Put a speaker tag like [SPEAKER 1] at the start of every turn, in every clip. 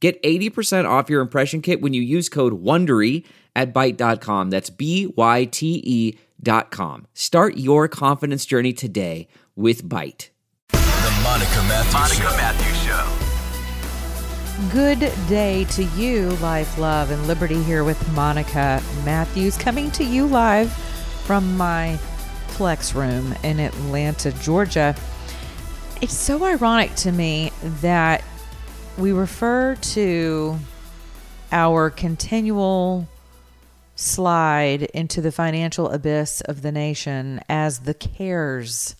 [SPEAKER 1] Get 80% off your impression kit when you use code WONDERY at Byte.com. That's B-Y-T-E dot com. Start your confidence journey today with Byte.
[SPEAKER 2] The Monica Matthews
[SPEAKER 3] Monica
[SPEAKER 2] Show.
[SPEAKER 3] Matthews Show.
[SPEAKER 4] Good day to you, life, love, and liberty here with Monica Matthews, coming to you live from my flex room in Atlanta, Georgia. It's so ironic to me that we refer to our continual slide into the financial abyss of the nation as the CARES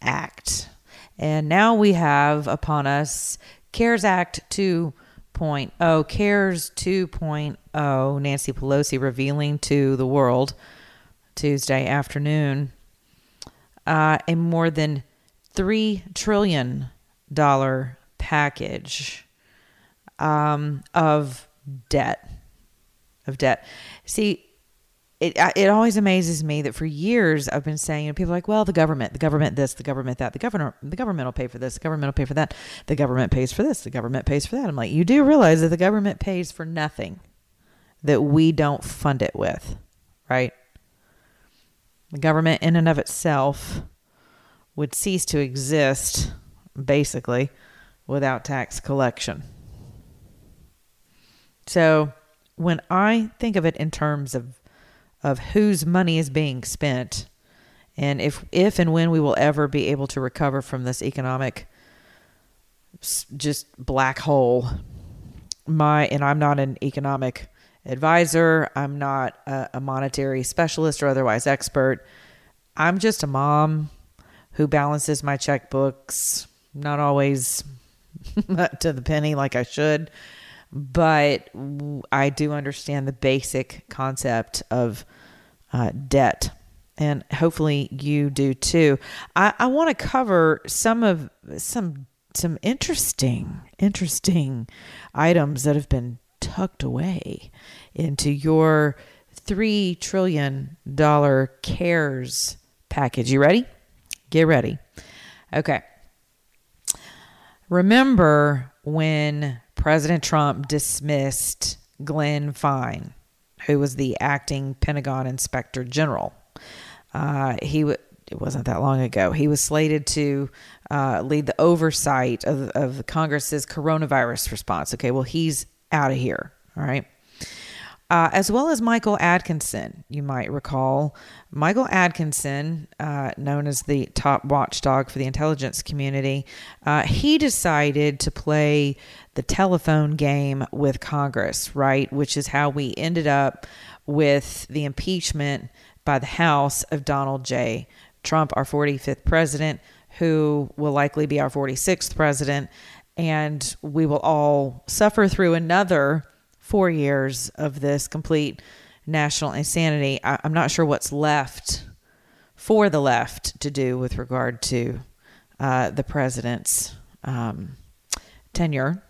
[SPEAKER 4] Act. And now we have upon us CARES Act 2.0, CARES 2.0, Nancy Pelosi revealing to the world Tuesday afternoon uh, a more than $3 trillion package um, of debt. Of debt. See, it it always amazes me that for years I've been saying, you know, people are like, well, the government, the government this, the government that, the governor, the government will pay for this, the government will pay for that, the government pays for this, the government pays for that. I'm like, you do realize that the government pays for nothing that we don't fund it with, right? The government, in and of itself, would cease to exist, basically, without tax collection. So, when I think of it in terms of of whose money is being spent and if if and when we will ever be able to recover from this economic just black hole my and I'm not an economic advisor I'm not a, a monetary specialist or otherwise expert I'm just a mom who balances my checkbooks not always to the penny like I should but I do understand the basic concept of uh, debt, and hopefully you do too. I, I want to cover some of some some interesting interesting items that have been tucked away into your three trillion dollar cares package. You ready? Get ready. Okay. Remember when President Trump dismissed Glenn Fine, who was the acting Pentagon Inspector General? Uh, he w- it wasn't that long ago. He was slated to uh, lead the oversight of, of Congress's coronavirus response. Okay, well, he's out of here. All right uh, as well as Michael Atkinson. You might recall Michael Atkinson, uh, known as the top watchdog for the intelligence community, uh, he decided to play the telephone game with Congress, right? Which is how we ended up with the impeachment by the House of Donald J. Trump, our 45th president, who will likely be our 46th president. And we will all suffer through another four years of this complete national insanity. I, I'm not sure what's left for the left to do with regard to uh, the president's um, tenure,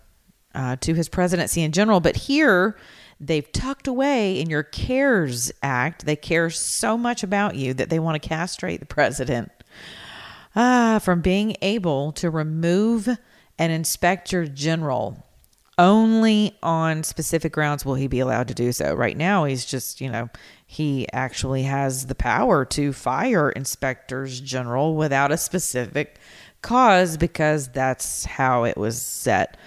[SPEAKER 4] uh, to his presidency in general. But here, they've tucked away in your CARES Act, they care so much about you that they want to castrate the president ah, from being able to remove an inspector general only on specific grounds will he be allowed to do so. Right now, he's just, you know, he actually has the power to fire inspectors general without a specific cause because that's how it was set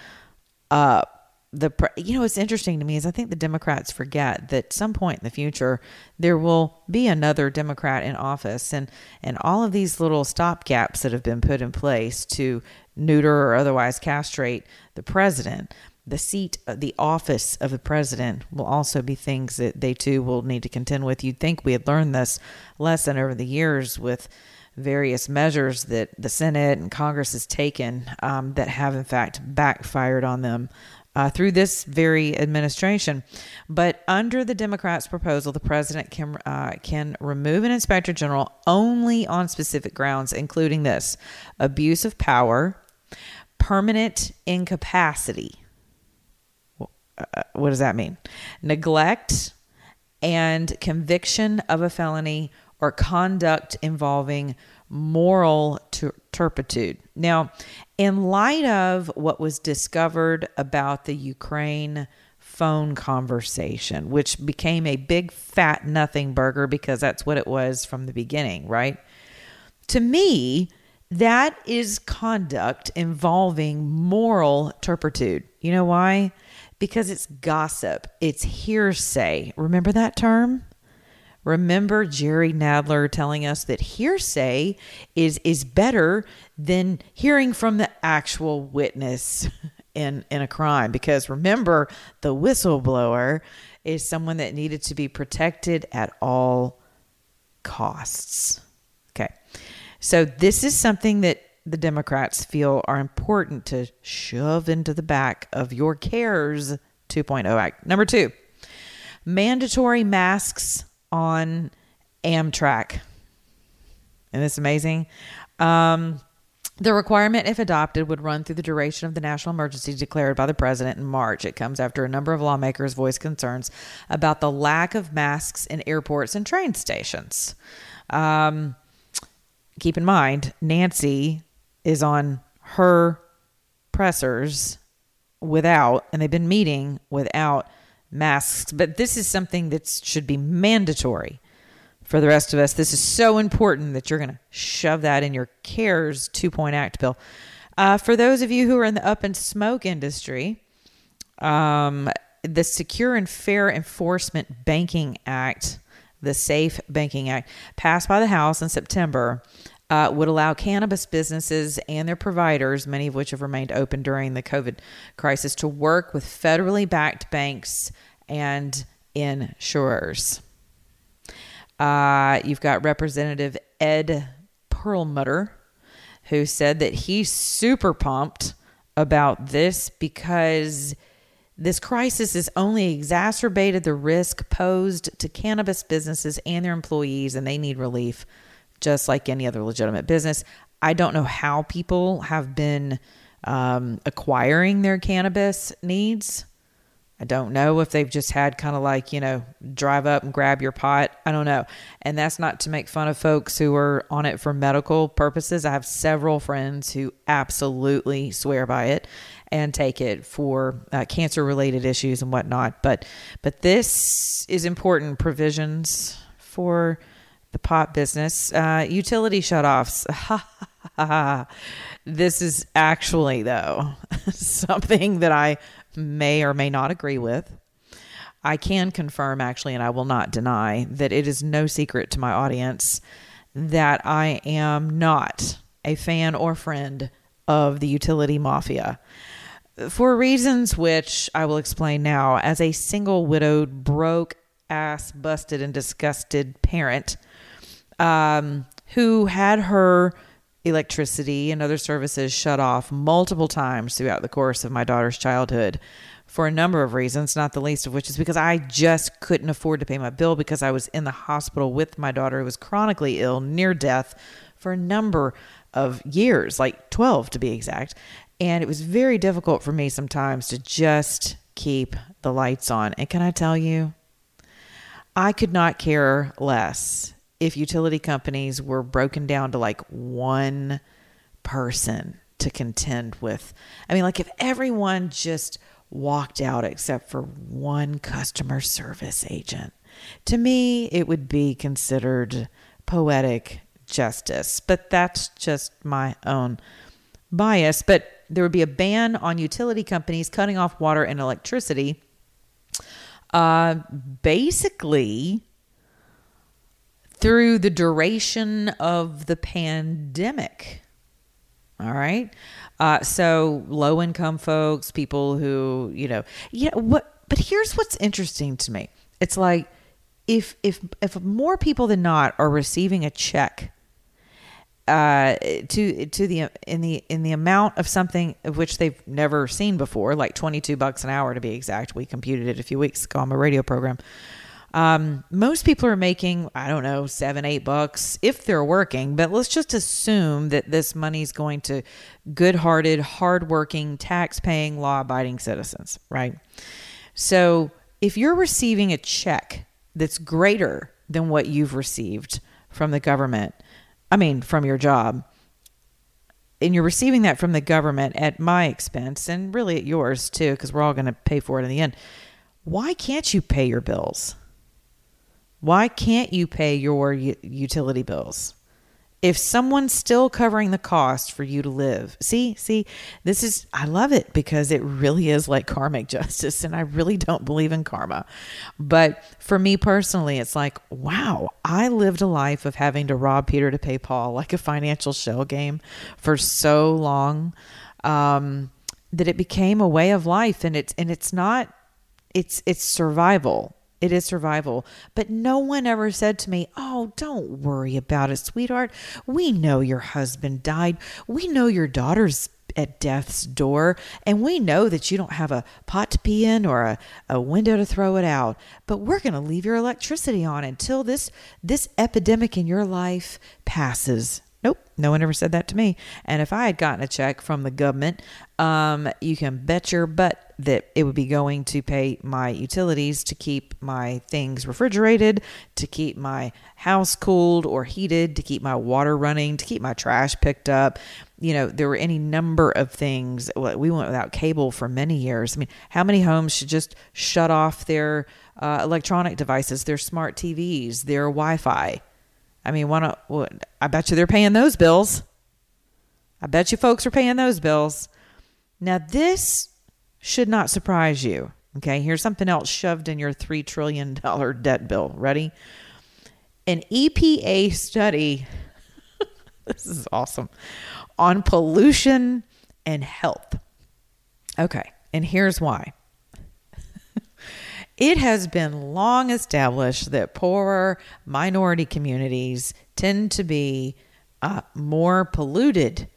[SPEAKER 4] up. The you know what's interesting to me is I think the Democrats forget that some point in the future there will be another Democrat in office and and all of these little stopgaps that have been put in place to neuter or otherwise castrate the president the seat, uh, the office of the president will also be things that they too will need to contend with. You'd think we had learned this lesson over the years with various measures that the Senate and Congress has taken um, that have in fact backfired on them uh, through this very administration. But under the Democrats' proposal, the president can uh, can remove an inspector general only on specific grounds, including this: abuse of power, permanent incapacity. Uh, what does that mean? Neglect and conviction of a felony or conduct involving moral turpitude. Now, in light of what was discovered about the Ukraine phone conversation, which became a big fat nothing burger because that's what it was from the beginning, right? To me, that is conduct involving moral turpitude. You know why? Because it's gossip, it's hearsay. Remember that term? Remember Jerry Nadler telling us that hearsay is is better than hearing from the actual witness in in a crime because remember the whistleblower is someone that needed to be protected at all costs. Okay. So this is something that the Democrats feel are important to shove into the back of your CARES 2.0 Act. Number 2, mandatory masks on Amtrak. And it's amazing. Um, the requirement, if adopted, would run through the duration of the national emergency declared by the president in March. It comes after a number of lawmakers voiced concerns about the lack of masks in airports and train stations. Um, keep in mind, Nancy is on her pressers without, and they've been meeting without masks. But this is something that should be mandatory for the rest of us. This is so important that you're going to shove that in your CARES 2 Point Act bill. Uh, for those of you who are in the up and smoke industry, um, the Secure and Fair Enforcement Banking Act, the Safe Banking Act, passed by the House in September, uh, would allow cannabis businesses and their providers, many of which have remained open during the COVID crisis, to work with federally backed banks and insurers. Uh, you've got Representative Ed Perlmutter, who said that he's super pumped about this because this crisis has only exacerbated the risk posed to cannabis businesses and their employees, and they need relief just like any other legitimate business. I don't know how people have been um, acquiring their cannabis needs. I don't know if they've just had kind of like, you know, drive up and grab your pot. I don't know. And that's not to make fun of folks who are on it for medical purposes. I have several friends who absolutely swear by it and take it for uh, cancer related issues and whatnot. But, but this is important provisions for the pot business. Uh, utility shutoffs. this is actually, though, something that I may or may not agree with. I can confirm, actually, and I will not deny that it is no secret to my audience that I am not a fan or friend of the utility mafia. For reasons which I will explain now, as a single widowed, broke ass, busted, and disgusted parent, um, who had her electricity and other services shut off multiple times throughout the course of my daughter's childhood for a number of reasons, not the least of which is because I just couldn't afford to pay my bill because I was in the hospital with my daughter who was chronically ill, near death for a number of years, like 12 to be exact. And it was very difficult for me sometimes to just keep the lights on. And can I tell you, I could not care less if utility companies were broken down to like one person to contend with. I mean, like if everyone just walked out except for one customer service agent, to me, it would be considered poetic justice. But that's just my own bias. But there would be a ban on utility companies cutting off water and electricity. Uh, basically, through the duration of the pandemic. All right. Uh, so low income folks, people who, you know, yeah, what, but here's what's interesting to me. It's like if, if, if more people than not are receiving a check uh, to to the in the in the amount of something of which they've never seen before, like twenty two bucks an hour to be exact. We computed it a few weeks ago on my radio program. Um, most people are making, I don't know, seven, eight bucks if they're working, but let's just assume that this money is going to good hearted, hardworking, tax paying, law abiding citizens, right? So if you're receiving a check that's greater than what you've received from the government, I mean, from your job, and you're receiving that from the government at my expense and really at yours too, because we're all going to pay for it in the end, why can't you pay your bills? Why can't you pay your u- utility bills? If someone's still covering the cost for you to live, see, see, this is, I love it because it really is like karmic justice. And I really don't believe in karma. But for me personally, it's like, wow, I lived a life of having to rob Peter to pay Paul like a financial shell game for so long um, that it became a way of life. And it's, and it's not, it's, it's survival it is survival. But no one ever said to me, Oh, don't worry about it, sweetheart. We know your husband died. We know your daughter's at death's door, and we know that you don't have a pot to pee in or a, a window to throw it out. But we're going to leave your electricity on until this this epidemic in your life passes. Nope, no one ever said that to me. And if I had gotten a check from the government, um, you can bet your butt that it would be going to pay my utilities to keep my things refrigerated, to keep my house cooled or heated, to keep my water running, to keep my trash picked up. You know, there were any number of things. We went without cable for many years. I mean, how many homes should just shut off their uh, electronic devices, their smart TVs, their Wi Fi? I mean, not? I bet you they're paying those bills. I bet you folks are paying those bills. Now, this should not surprise you. Okay, here's something else shoved in your $3 trillion debt bill. Ready? An EPA study, this is awesome, on pollution and health. Okay, and here's why. It has been long established that poorer minority communities tend to be uh, more polluted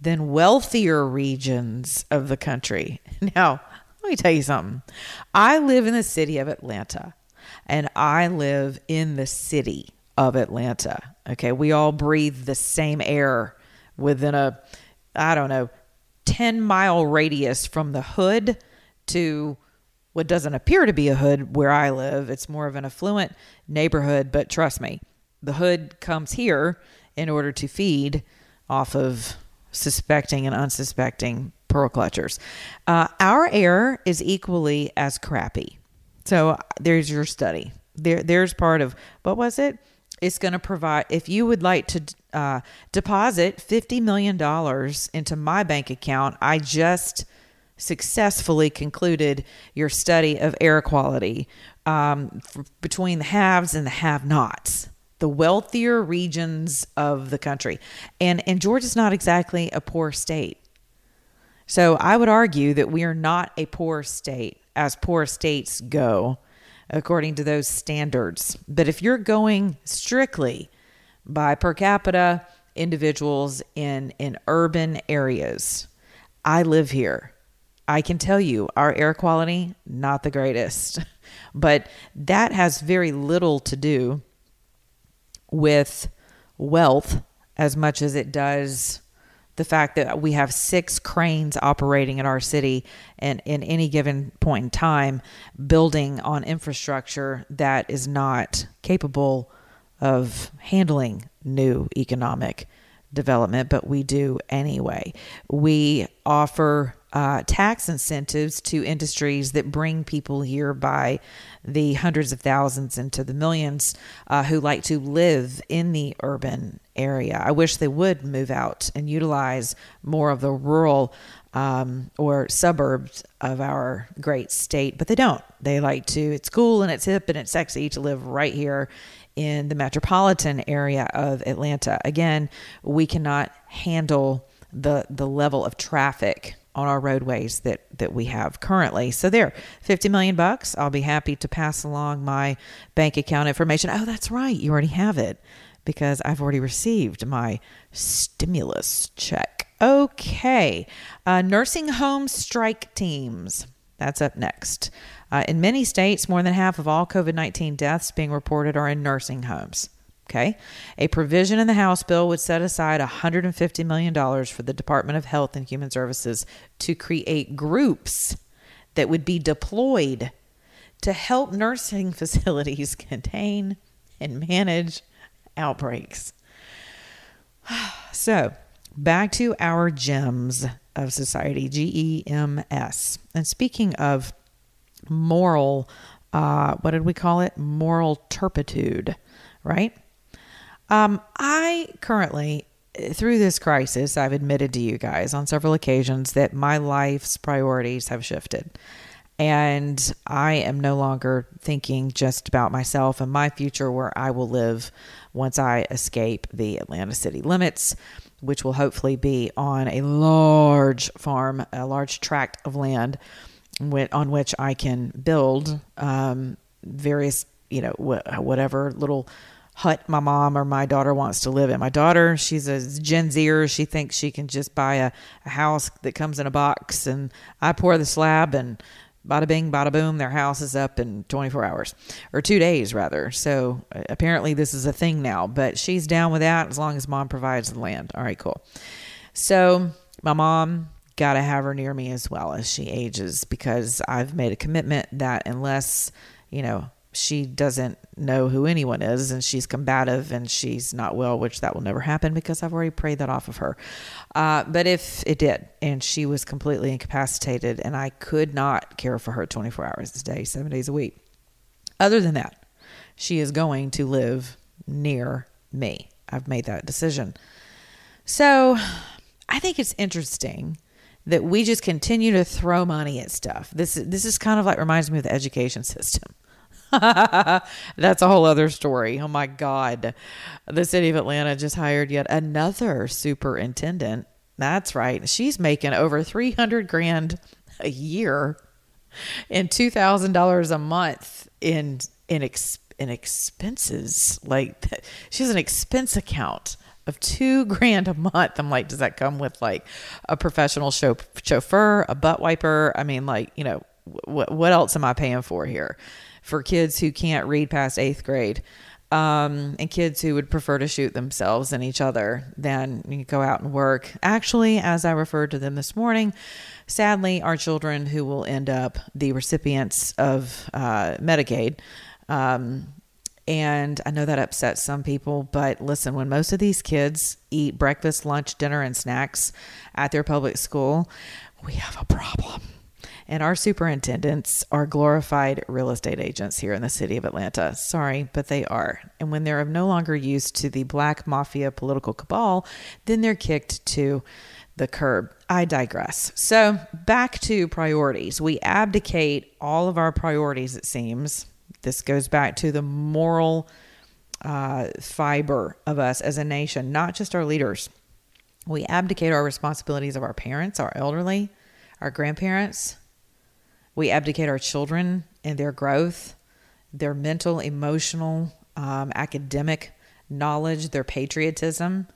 [SPEAKER 4] than wealthier regions of the country. Now, let me tell you something. I live in the city of Atlanta, and I live in the city of Atlanta. Okay, we all breathe the same air within a, I don't know, 10 mile radius from the hood to what doesn't appear to be a hood where I live. It's more of an affluent neighborhood, but trust me, the hood comes here in order to feed off of suspecting and unsuspecting pearl clutchers. Uh, our air is equally as crappy. So there's your study. There, there's part of what was it? It's going to provide. If you would like to uh, deposit fifty million dollars into my bank account, I just successfully concluded your study of air quality um, between the haves and the have-nots the wealthier regions of the country. And and Georgia's not exactly a poor state. So I would argue that we are not a poor state as poor states go according to those standards. But if you're going strictly by per capita individuals in in urban areas, I live here. I can tell you our air quality not the greatest. But that has very little to do with wealth as much as it does the fact that we have six cranes operating in our city and in any given point in time building on infrastructure that is not capable of handling new economic development, but we do anyway. We offer uh, tax incentives to industries that bring people here by the hundreds of thousands into the millions uh, who like to live in the urban area. I wish they would move out and utilize more of the rural um, or suburbs of our great state, but they don't. They like to, it's cool and it's hip and it's sexy to live right here in the metropolitan area of Atlanta. Again, we cannot handle the the level of traffic on our roadways that that we have currently. So there, 50 million bucks. I'll be happy to pass along my bank account information. Oh, that's right. You already have it. because I've already received my stimulus check. Okay. Uh, nursing home strike teams. That's up next. Uh, in many states, more than half of all COVID 19 deaths being reported are in nursing homes. Okay. A provision in the House bill would set aside $150 million for the Department of Health and Human Services to create groups that would be deployed to help nursing facilities contain and manage outbreaks. So, back to our gems of society, G E M S. And speaking of moral, uh, what did we call it? Moral turpitude, right? Um, I currently, through this crisis, I've admitted to you guys on several occasions that my life's priorities have shifted. And I am no longer thinking just about myself and my future where I will live once I escape the Atlanta city limits, which will hopefully be on a large farm, a large tract of land on which I can build um, various, you know, wh- whatever little hut my mom or my daughter wants to live in. My daughter, she's a Gen Zer. She thinks she can just buy a, a house that comes in a box and I pour the slab and bada bing, bada boom, their house is up in 24 hours or two days rather. So uh, apparently this is a thing now, but she's down with that as long as mom provides the land. All right, cool. So my mom got to have her near me as well as she ages because I've made a commitment that unless, you know, she doesn't know who anyone is and she's combative and she's not well, which that will never happen because I've already prayed that off of her. Uh, but if it did and she was completely incapacitated and I could not care for her 24 hours a day, seven days a week, other than that, she is going to live near me. I've made that decision. So I think it's interesting that we just continue to throw money at stuff. This this is kind of like reminds me of the education system. That's a whole other story. Oh my God. The city of Atlanta just hired yet another superintendent. That's right. She's making over 300 grand a year and $2,000 a month in, in, ex, in expenses. Like she has an expense account of two grand a month. I'm like, does that come with like a professional show, chauffeur, a butt wiper? I mean, like, you know, what, what else am I paying for here? For kids who can't read past eighth grade. Um, and kids who would prefer to shoot themselves and each other than go out and work. Actually, as I referred to them this morning, sadly, our children who will end up the recipients of uh, Medicaid. Um, and I know that upsets some people, but listen, when most of these kids eat breakfast, lunch, dinner, and snacks at their public school, we have a problem. And our superintendents are glorified real estate agents here in the city of Atlanta. Sorry, but they are. And when they're of no longer used to the black mafia political cabal, then they're kicked to the curb. I digress. So, back to priorities. We abdicate all of our priorities, it seems. This goes back to the moral uh, fiber of us as a nation, not just our leaders. We abdicate our responsibilities of our parents, our elderly, our grandparents, we abdicate our children and their growth, their mental, emotional, um, academic knowledge, their patriotism.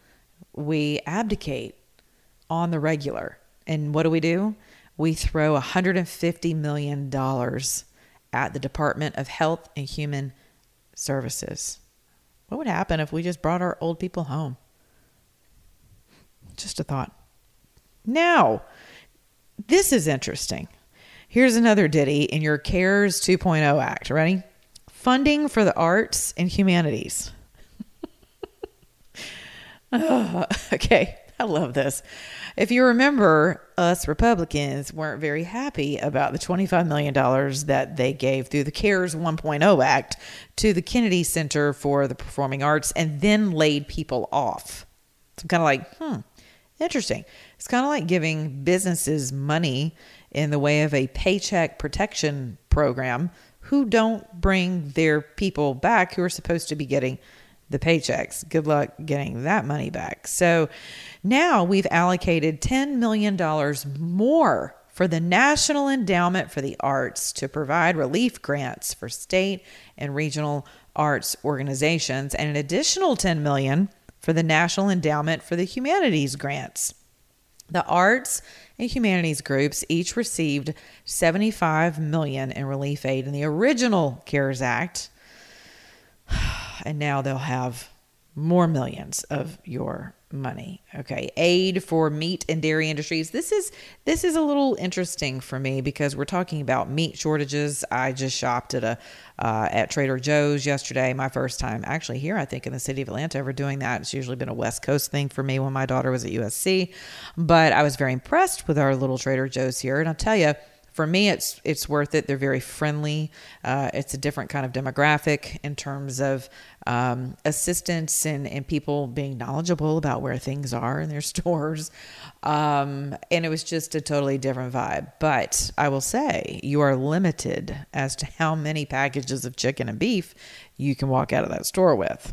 [SPEAKER 4] We abdicate on the regular. And what do we do? We throw $150 million at the Department of Health and Human Services. What would happen if we just brought our old people home? Just a thought. Now, this is interesting. Here's another ditty in your CARES 2.0 Act. Ready? Funding for the arts and humanities. oh, okay, I love this. If you remember, us Republicans weren't very happy about the $25 million that they gave through the CARES 1.0 Act to the Kennedy Center for the Performing Arts and then laid people off. I'm kind of like, hmm, interesting. It's kind of like giving businesses money in the way of a paycheck protection program who don't bring their people back who are supposed to be getting the paychecks. Good luck getting that money back. So now we've allocated $10 million more for the National Endowment for the Arts to provide relief grants for state and regional arts organizations and an additional 10 million for the National Endowment for the Humanities grants. The arts and humanities groups each received 75 million in relief aid in the original CARES Act. And now they'll have more millions of your money. Okay. Aid for meat and dairy industries. This is this is a little interesting for me because we're talking about meat shortages. I just shopped at a uh, at Trader Joe's yesterday. My first time actually here, I think, in the city of Atlanta, ever doing that. It's usually been a West Coast thing for me when my daughter was at USC, but I was very impressed with our little Trader Joe's here, and I'll tell you for me, it's it's worth it. They're very friendly. Uh, it's a different kind of demographic in terms of um, assistance and, and people being knowledgeable about where things are in their stores. Um, and it was just a totally different vibe. But I will say, you are limited as to how many packages of chicken and beef you can walk out of that store with.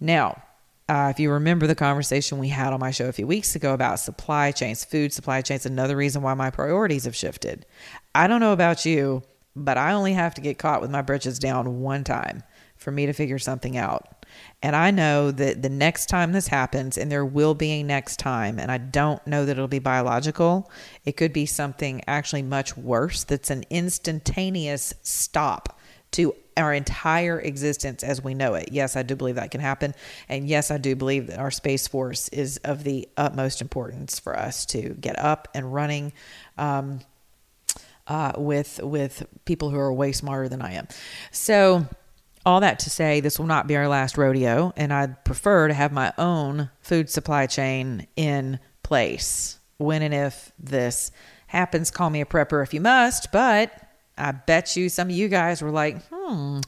[SPEAKER 4] Now, uh, if you remember the conversation we had on my show a few weeks ago about supply chains, food supply chains, another reason why my priorities have shifted. I don't know about you, but I only have to get caught with my britches down one time for me to figure something out. And I know that the next time this happens, and there will be a next time, and I don't know that it'll be biological, it could be something actually much worse that's an instantaneous stop to our entire existence as we know it. Yes, I do believe that can happen. And yes, I do believe that our Space Force is of the utmost importance for us to get up and running. Um, uh, with with people who are way smarter than I am, so all that to say, this will not be our last rodeo, and I'd prefer to have my own food supply chain in place when and if this happens. Call me a prepper if you must, but I bet you some of you guys were like, hmm,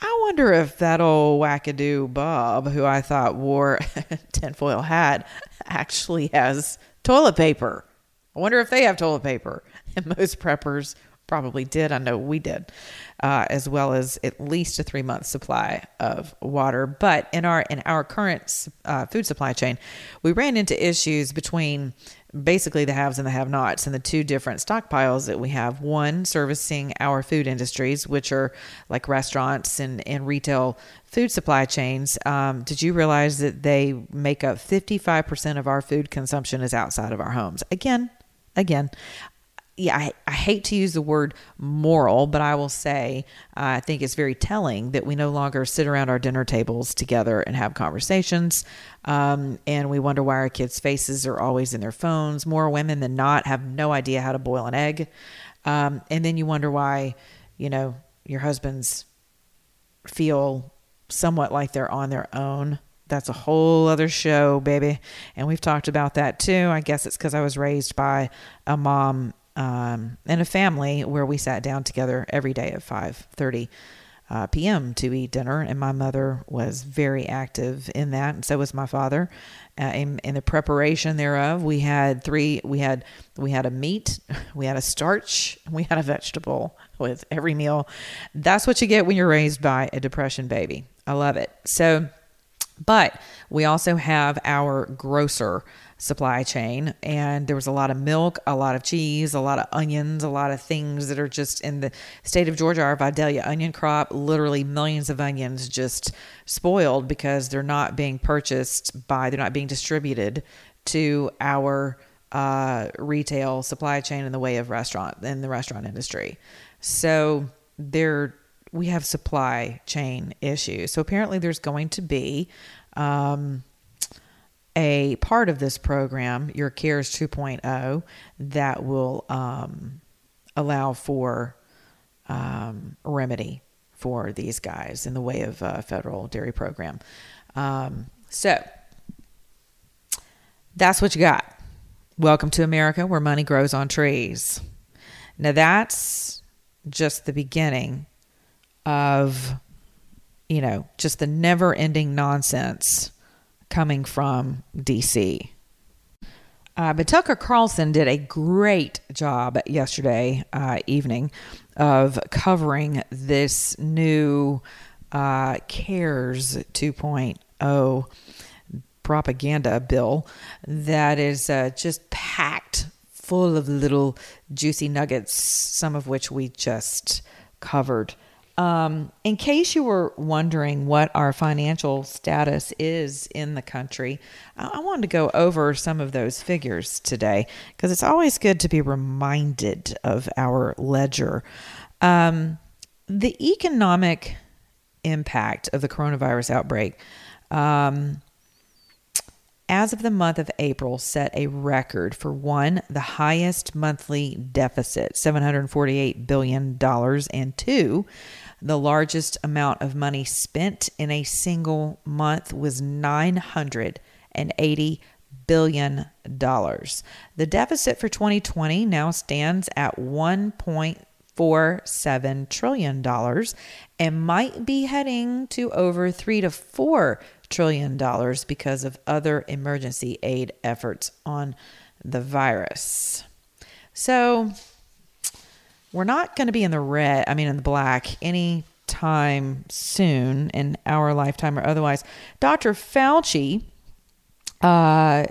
[SPEAKER 4] I wonder if that old wackadoo Bob, who I thought wore a tinfoil hat, actually has toilet paper. I wonder if they have toilet paper. And most preppers probably did. I know we did, uh, as well as at least a three month supply of water. But in our in our current uh, food supply chain, we ran into issues between basically the haves and the have nots and the two different stockpiles that we have. One servicing our food industries which are like restaurants and, and retail food supply chains. Um, did you realize that they make up 55% of our food consumption is outside of our homes? Again again yeah, I, I, hate to use the word moral, but I will say uh, I think it's very telling that we no longer sit around our dinner tables together and have conversations. Um, and we wonder why our kids' faces are always in their phones. More women than not have no idea how to boil an egg. Um, and then you wonder why, you know, your husbands feel somewhat like they're on their own that's a whole other show, baby. And we've talked about that too. I guess it's because I was raised by a mom um, and a family where we sat down together every day at 5.30 uh, p.m. to eat dinner. And my mother was very active in that, and so was my father. Uh, in, in, the preparation thereof, we had three. We had we had a meat, we had a starch, we had a vegetable with every meal. That's what you get when you're raised by a depression baby. I love it. So, but we also have our grocer supply chain. And there was a lot of milk, a lot of cheese, a lot of onions, a lot of things that are just in the state of Georgia. Our Vidalia onion crop, literally millions of onions just spoiled because they're not being purchased by, they're not being distributed to our uh, retail supply chain in the way of restaurant in the restaurant industry. So there we have supply chain issues. So apparently there's going to be um, a part of this program, your CARES 2.0, that will um, allow for um, remedy for these guys in the way of a federal dairy program. Um, so that's what you got. Welcome to America, where money grows on trees. Now that's just the beginning of, you know, just the never ending nonsense coming from DC. Uh, but Tucker Carlson did a great job yesterday uh, evening of covering this new uh, CARES 2.0 propaganda bill that is uh, just packed full of little juicy nuggets, some of which we just covered Um, in case you were wondering what our financial status is in the country, I, I wanted to go over some of those figures today because it's always good to be reminded of our ledger. Um, the economic impact of the coronavirus outbreak. Um, as of the month of April, set a record for one, the highest monthly deficit, $748 billion, and two, the largest amount of money spent in a single month was $980 billion. The deficit for 2020 now stands at 1.47 trillion dollars and might be heading to over 3 to 4 trillion dollars because of other emergency aid efforts on the virus. So we're not going to be in the red, I mean in the black any time soon in our lifetime or otherwise. Dr. Fauci uh,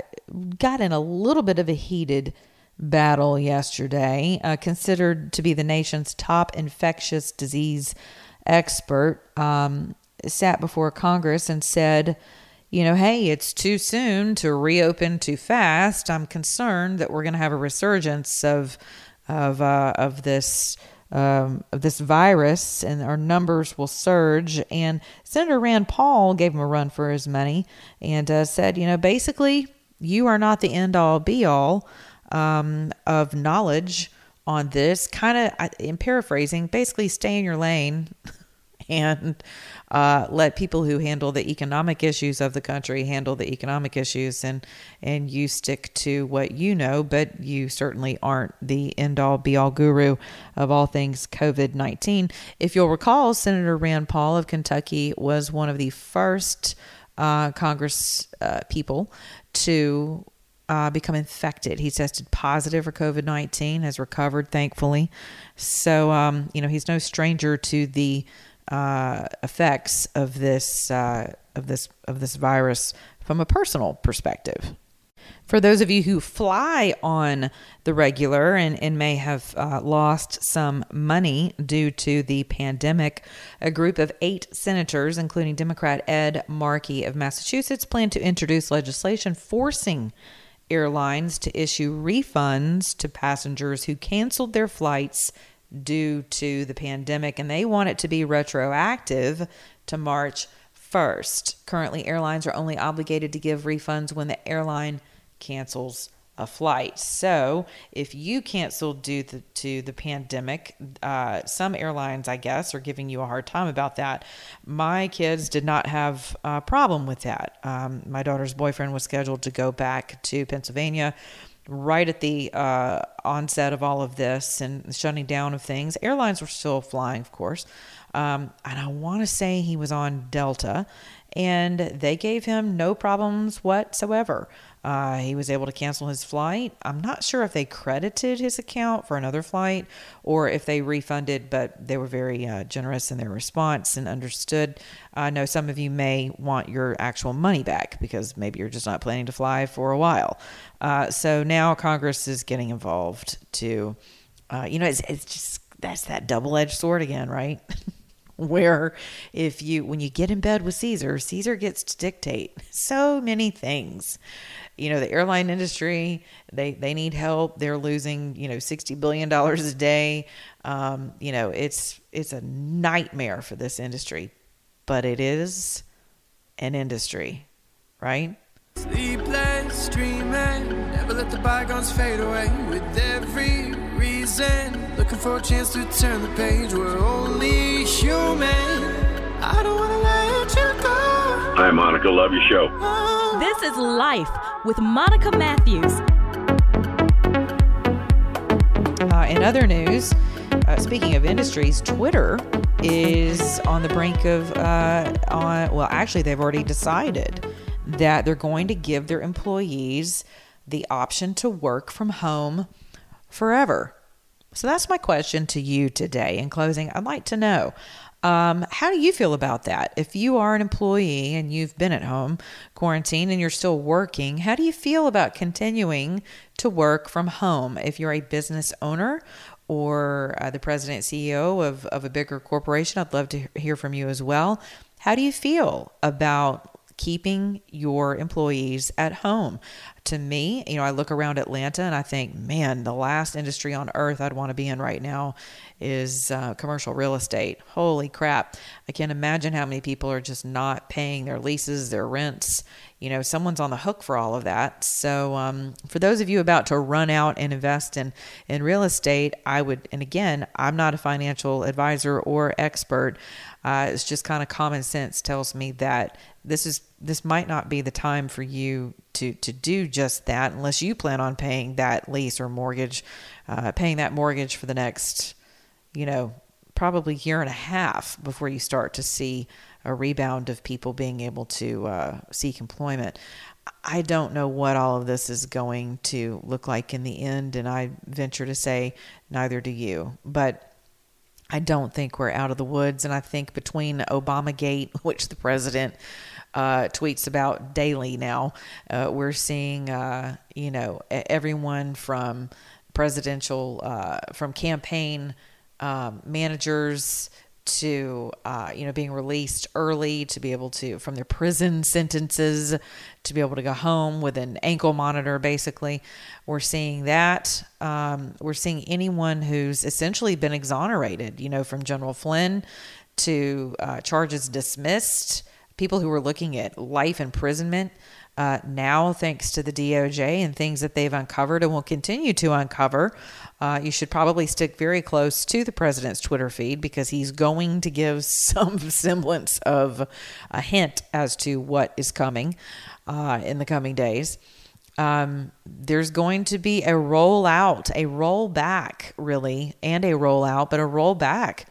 [SPEAKER 4] got in a little bit of a heated battle yesterday, uh, considered to be the nation's top infectious disease expert. Um, sat before Congress and said, you know, hey, it's too soon to reopen too fast. I'm concerned that we're going to have a resurgence of of uh, of this um, of this virus, and our numbers will surge. And Senator Rand Paul gave him a run for his money and uh, said, you know, basically, you are not the end all be all um, of knowledge on this. Kind of, in paraphrasing, basically, stay in your lane. and uh, let people who handle the economic issues of the country handle the economic issues and and you stick to what you know but you certainly aren't the end all be all guru of all things covid-19 if you'll recall senator rand paul of kentucky was one of the first uh, congress uh, people to uh, become infected. He tested positive for COVID 19, has recovered, thankfully. So, um, you know, he's no stranger to the uh, effects of this uh, of this of this virus from a personal perspective. For those of you who fly on the regular and, and may have uh, lost some money due to the pandemic, a group of eight senators, including Democrat Ed Markey of Massachusetts, plan to introduce legislation forcing airlines to issue refunds to passengers who canceled their flights due to the pandemic, and they want it to be retroactive to March 1st. Currently, airlines are only obligated to give refunds when the airline cancels a flight. So, if you canceled due to, to the pandemic, uh, some airlines, I guess, are giving you a hard time about that. My kids did not have a problem with that. Um, my daughter's boyfriend was scheduled to go back to Pennsylvania right at the uh, onset of all of this and shutting down of things. Airlines were still flying, of course. Um, and I want to say he was on Delta, and they gave him no problems whatsoever. Uh, he was able to cancel his flight. I'm not sure if they credited his account for another flight or if they refunded, but they were very uh, generous in their response and understood. I know some of you may want your actual money back because maybe you're just not planning to fly for a while. Uh, so now Congress is getting involved to, uh, you know, it's, it's just that's that double edged sword again, right? where if you when you get in bed with Caesar, Caesar gets to dictate so many things. You know, the airline industry, they they need help. They're losing, you know, 60 billion dollars a day. Um, you know, it's it's a nightmare for this industry, but it is an industry, right? Sleepless dreaming, never let the bygones fade away with every reason. Looking for a chance to turn the page. We're only human. I don't wanna let you go.
[SPEAKER 3] Hi, Monica. Love your show.
[SPEAKER 5] This is Life with Monica Matthews.
[SPEAKER 4] Uh, in other news, uh, speaking of industries, Twitter is on the brink of, uh, on, well, actually, they've already decided that they're going to give their employees the option to work from home forever. So that's my question to you today. In closing, I'd like to know um, how do you feel about that? If you are an employee and you've been at home quarantine and you're still working, how do you feel about continuing to work from home? If you're a business owner or uh, the president CEO of, of a bigger corporation, I'd love to hear from you as well. How do you feel about keeping your employees at home. To me, you know, I look around Atlanta and I think, man, the last industry on earth I'd want to be in right now is uh, commercial real estate. Holy crap. I can't imagine how many people are just not paying their leases, their rents. You know, someone's on the hook for all of that. So, um, for those of you about to run out and invest in, in real estate, I would, and again, I'm not a financial advisor or expert. Uh, it's just kind of common sense tells me that this is this might not be the time for you to to do just that unless you plan on paying that lease or mortgage, uh, paying that mortgage for the next, you know, probably year and a half before you start to see a rebound of people being able to uh, seek employment. I don't know what all of this is going to look like in the end, and I venture to say neither do you. But I don't think we're out of the woods. And I think between Obamagate, which the president uh, tweets about daily now, uh, we're seeing, uh, you know, everyone from presidential, uh, from campaign um, managers to uh, you know being released early to be able to from their prison sentences to be able to go home with an ankle monitor basically. We're seeing that. Um, we're seeing anyone who's essentially been exonerated you know from general flynn to uh, charges dismissed people who were looking at life imprisonment uh, now, thanks to the DOJ and things that they've uncovered and will continue to uncover, uh, you should probably stick very close to the president's Twitter feed because he's going to give some semblance of a hint as to what is coming uh, in the coming days. Um, there's going to be a rollout, a rollback, really, and a rollout, but a rollback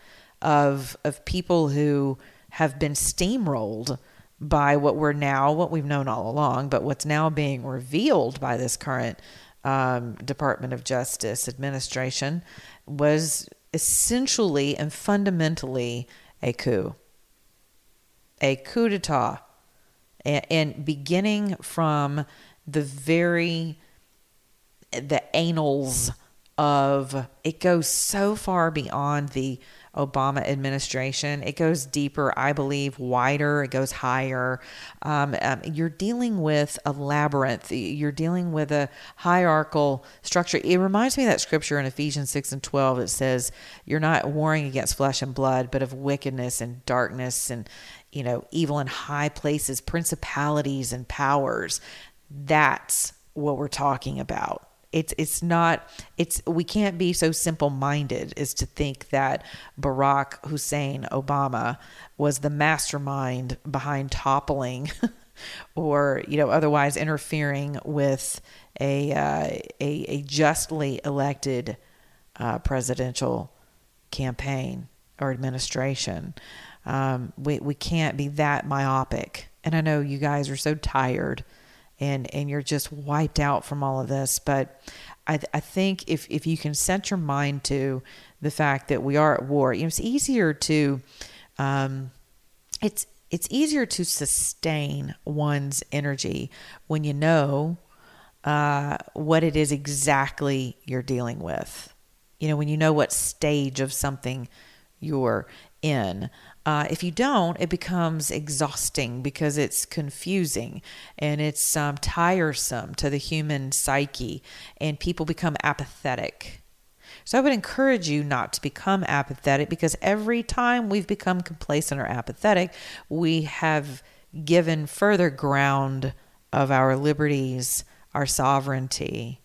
[SPEAKER 4] of of people who have been steamrolled by what we're now, what we've known all along, but what's now being revealed by this current um, Department of Justice administration was essentially and fundamentally a coup, a coup d'etat, and, and beginning from the very the annals of it goes so far beyond the Obama administration. It goes deeper, I believe, wider, it goes higher. Um, um, you're dealing with a labyrinth, you're dealing with a hierarchical structure. It reminds me of that scripture in Ephesians 6 and 12 that says, You're not warring against flesh and blood, but of wickedness and darkness and you know, evil in high places, principalities and powers. That's what we're talking about it's it's not it's we can't be so simple minded as to think that Barack Hussein Obama was the mastermind behind toppling or you know otherwise interfering with a uh, a, a justly elected uh, presidential campaign or administration. Um, we we can't be that myopic. And I know you guys are so tired and and you're just wiped out from all of this. But I, I think if if you can set your mind to the fact that we are at war, you know, it's easier to um, it's it's easier to sustain one's energy when you know uh, what it is exactly you're dealing with. You know, when you know what stage of something you're in. Uh, if you don't, it becomes exhausting because it's confusing and it's um, tiresome to the human psyche, and people become apathetic. So I would encourage you not to become apathetic because every time we've become complacent or apathetic, we have given further ground of our liberties, our sovereignty,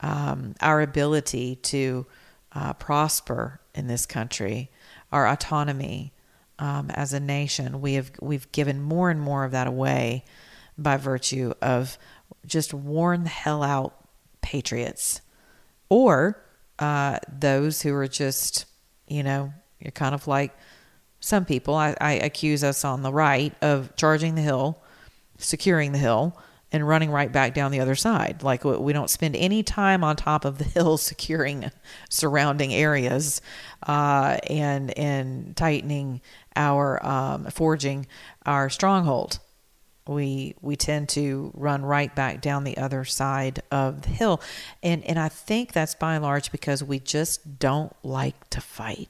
[SPEAKER 4] um, our ability to uh, prosper in this country, our autonomy um, as a nation. We have we've given more and more of that away by virtue of just worn the hell out patriots, or uh, those who are just you know you're kind of like some people. I, I accuse us on the right of charging the hill, securing the hill, and running right back down the other side. Like we don't spend any time on top of the hill securing surrounding areas uh, and and tightening our um, forging our stronghold. we we tend to run right back down the other side of the hill and and I think that's by and large because we just don't like to fight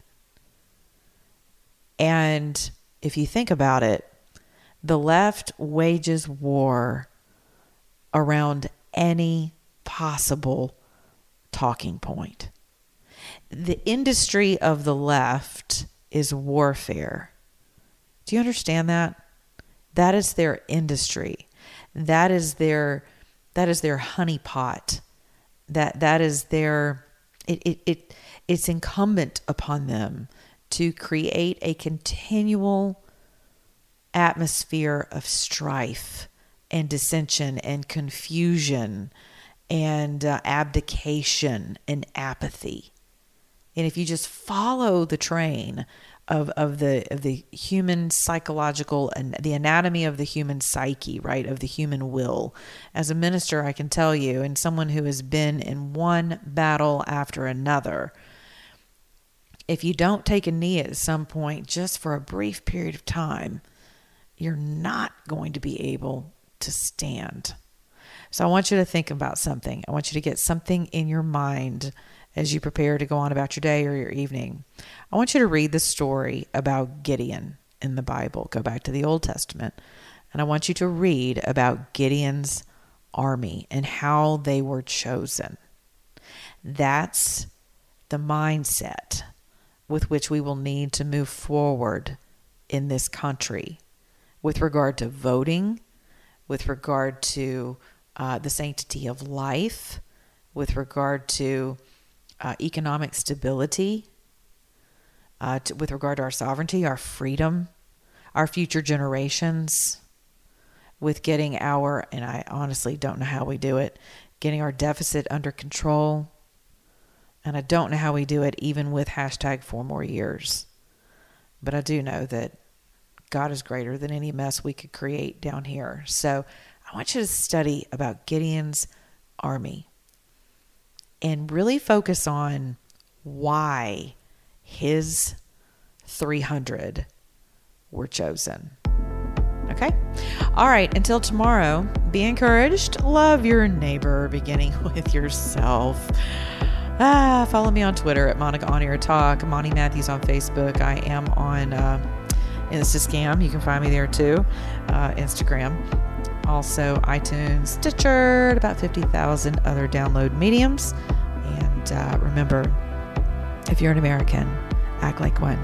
[SPEAKER 4] and if you think about it the left wages war around any possible talking point the industry of the left is warfare do you understand that that is their industry. That is their that is their honeypot. That that is their it, it, it it's incumbent upon them to create a continual atmosphere of strife and dissension and confusion and uh, abdication and apathy. And if you just follow the train of, of the of the human psychological and the anatomy of the human psyche, right? Of the human will. As a minister, I can tell you, and someone who has been in one battle after another, if you don't take a knee at some point just for a brief period of time, you're not going to be able to stand. So I want you to think about something. I want you to get something in your mind as you prepare to go on about your day or your evening. I want you to read the story about Gideon in the Bible. Go back to the Old Testament. And I want you to read about Gideon's army and how they were chosen. That's the mindset with which we will need to move forward in this country with regard to voting, with regard to uh, the sanctity of life, with regard to uh, economic stability, uh, to, with regard to our sovereignty, our freedom, our future generations, with getting our, and I honestly don't know how we do it, getting our deficit under control. And I don't know how we do it even with hashtag four more years. But I do know that God is greater than any mess we could create down here. So I want you to study about Gideon's army and really focus on why his 300 were chosen. Okay? All right, until tomorrow, be encouraged. Love your neighbor, beginning with yourself. Ah, follow me on Twitter at Monica On Air Talk, Monty Matthews on Facebook. I am on uh, Instascam. You can find me there too. Uh, Instagram. Also, iTunes, Stitcher, about 50,000 other download mediums. And uh, remember, if you're an American, act like one.